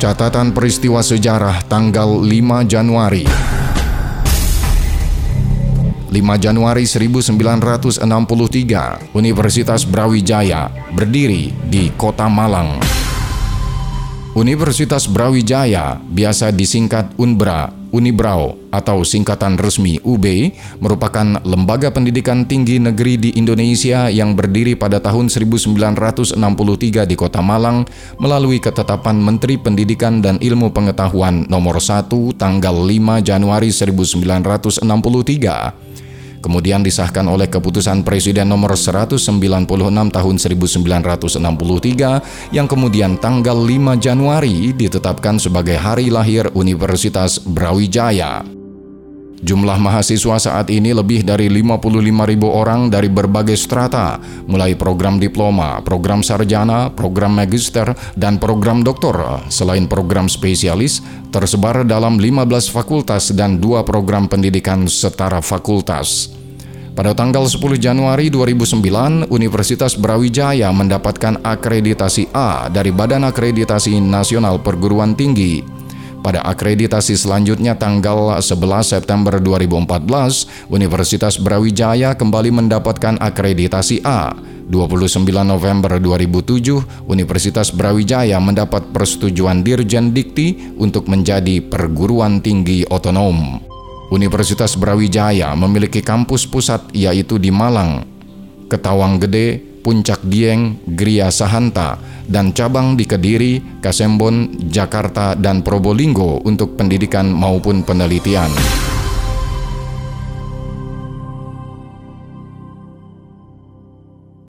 Catatan peristiwa sejarah tanggal 5 Januari 5 Januari 1963, Universitas Brawijaya berdiri di Kota Malang. Universitas Brawijaya, biasa disingkat UNBRA, Unibrau atau singkatan resmi UB merupakan lembaga pendidikan tinggi negeri di Indonesia yang berdiri pada tahun 1963 di Kota Malang melalui ketetapan Menteri Pendidikan dan Ilmu Pengetahuan nomor 1 tanggal 5 Januari 1963 kemudian disahkan oleh keputusan Presiden nomor 196 tahun 1963 yang kemudian tanggal 5 Januari ditetapkan sebagai hari lahir Universitas Brawijaya. Jumlah mahasiswa saat ini lebih dari 55 ribu orang dari berbagai strata, mulai program diploma, program sarjana, program magister, dan program doktor, selain program spesialis, tersebar dalam 15 fakultas dan dua program pendidikan setara fakultas. Pada tanggal 10 Januari 2009, Universitas Brawijaya mendapatkan akreditasi A dari Badan Akreditasi Nasional Perguruan Tinggi. Pada akreditasi selanjutnya tanggal 11 September 2014, Universitas Brawijaya kembali mendapatkan akreditasi A. 29 November 2007, Universitas Brawijaya mendapat persetujuan Dirjen Dikti untuk menjadi perguruan tinggi otonom. Universitas Brawijaya memiliki kampus pusat yaitu di Malang, Ketawang Gede, Puncak Dieng, Gria Sahanta, dan cabang di Kediri, Kasembon, Jakarta, dan Probolinggo untuk pendidikan maupun penelitian.